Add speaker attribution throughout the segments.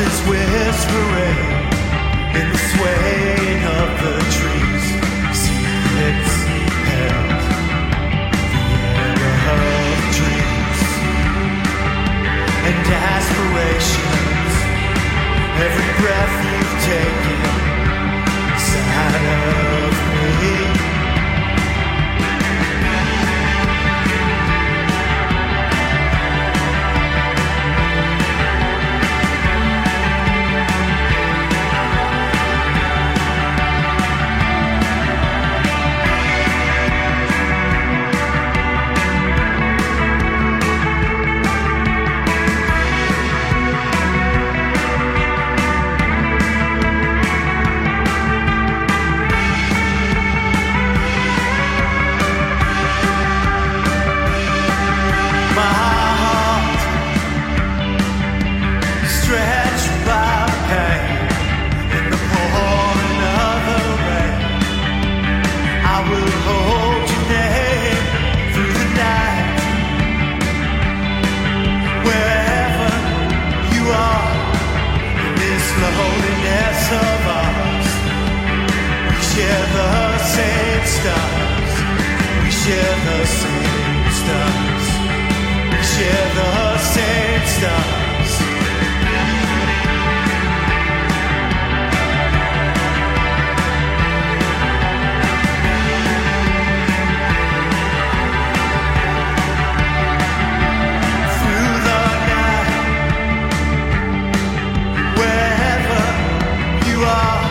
Speaker 1: voices whispering in the swaying of the trees. Secrets held, the air of dreams and aspirations. Every breath you've taken. share the same stars. We share the same stars. Through the night, wherever you are,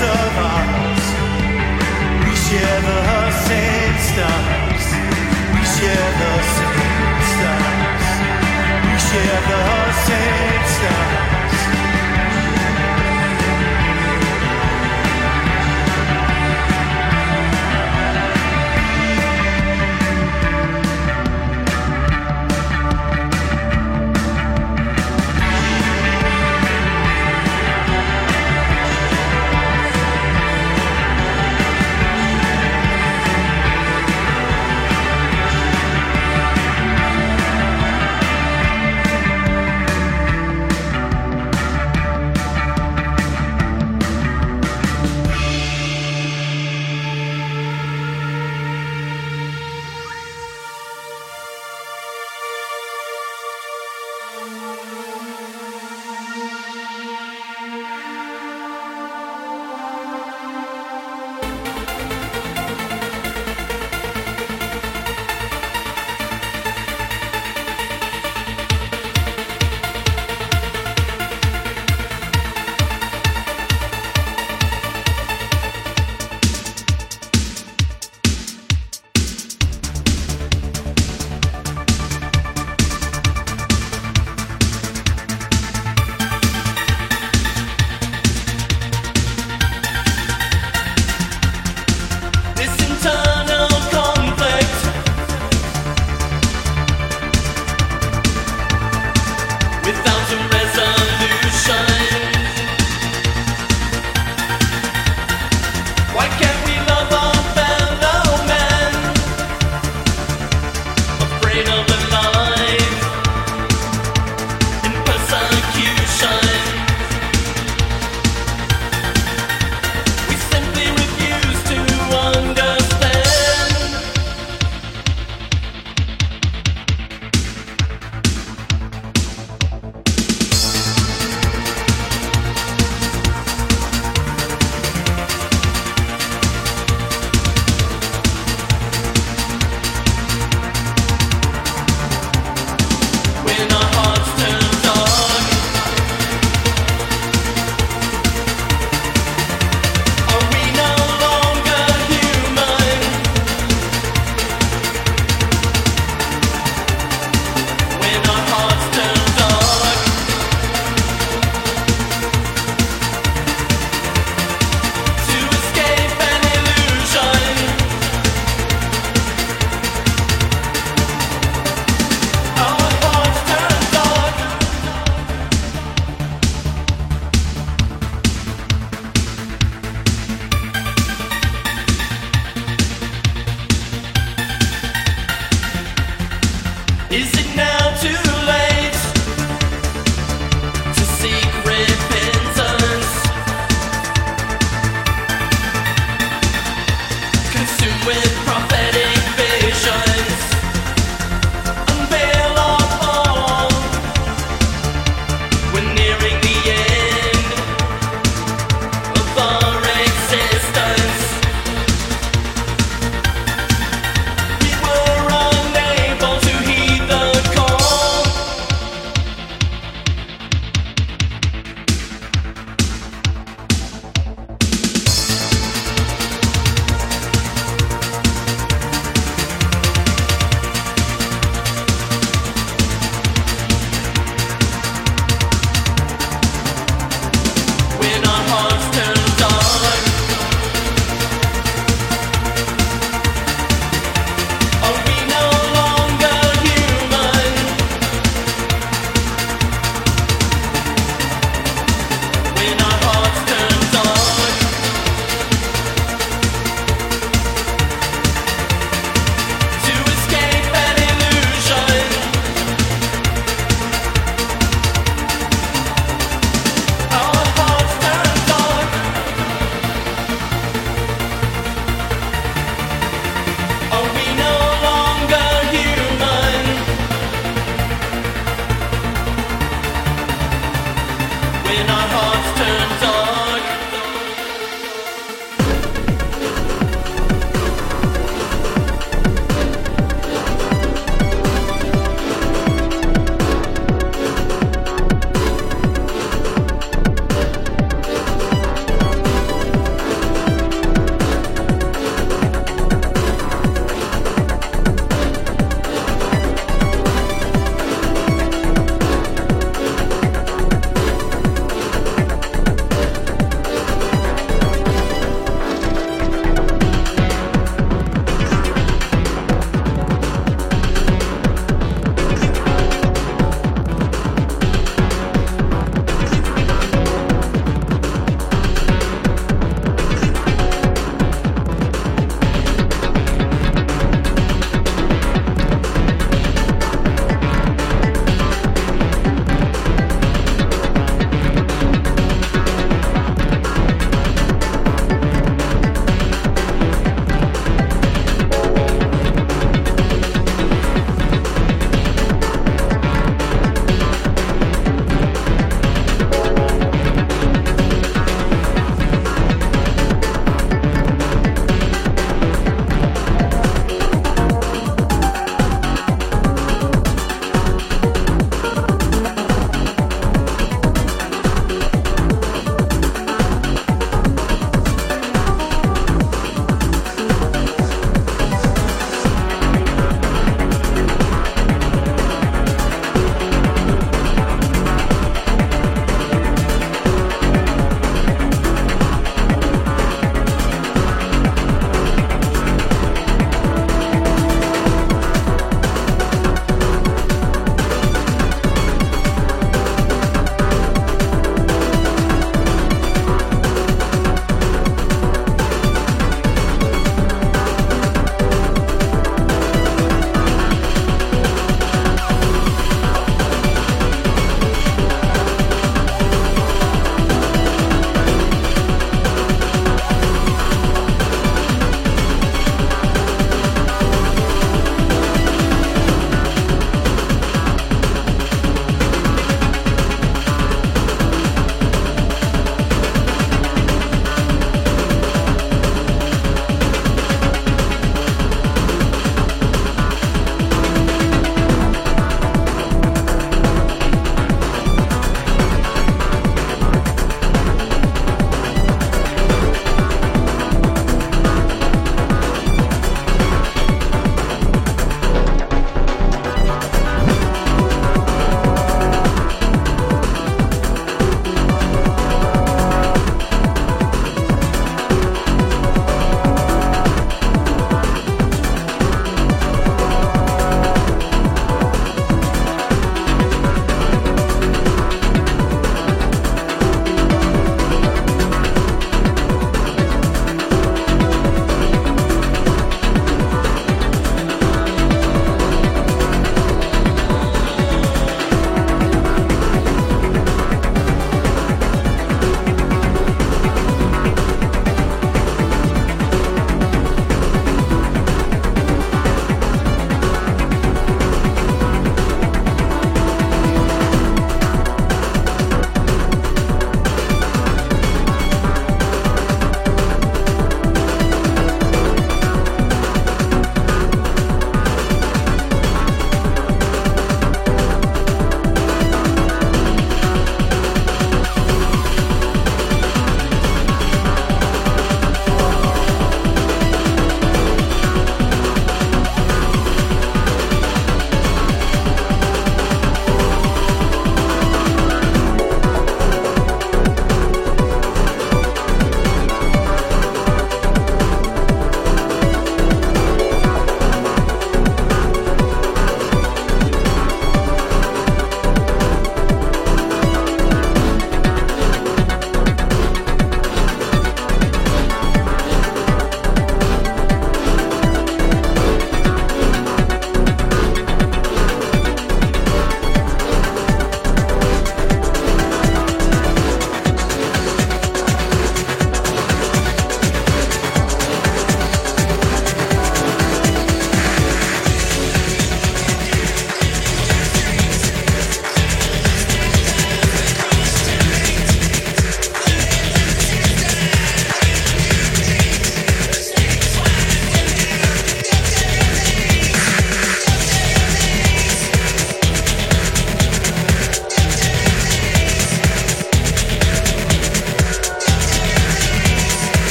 Speaker 1: of our share the same stars. We share the same stars. We share the same.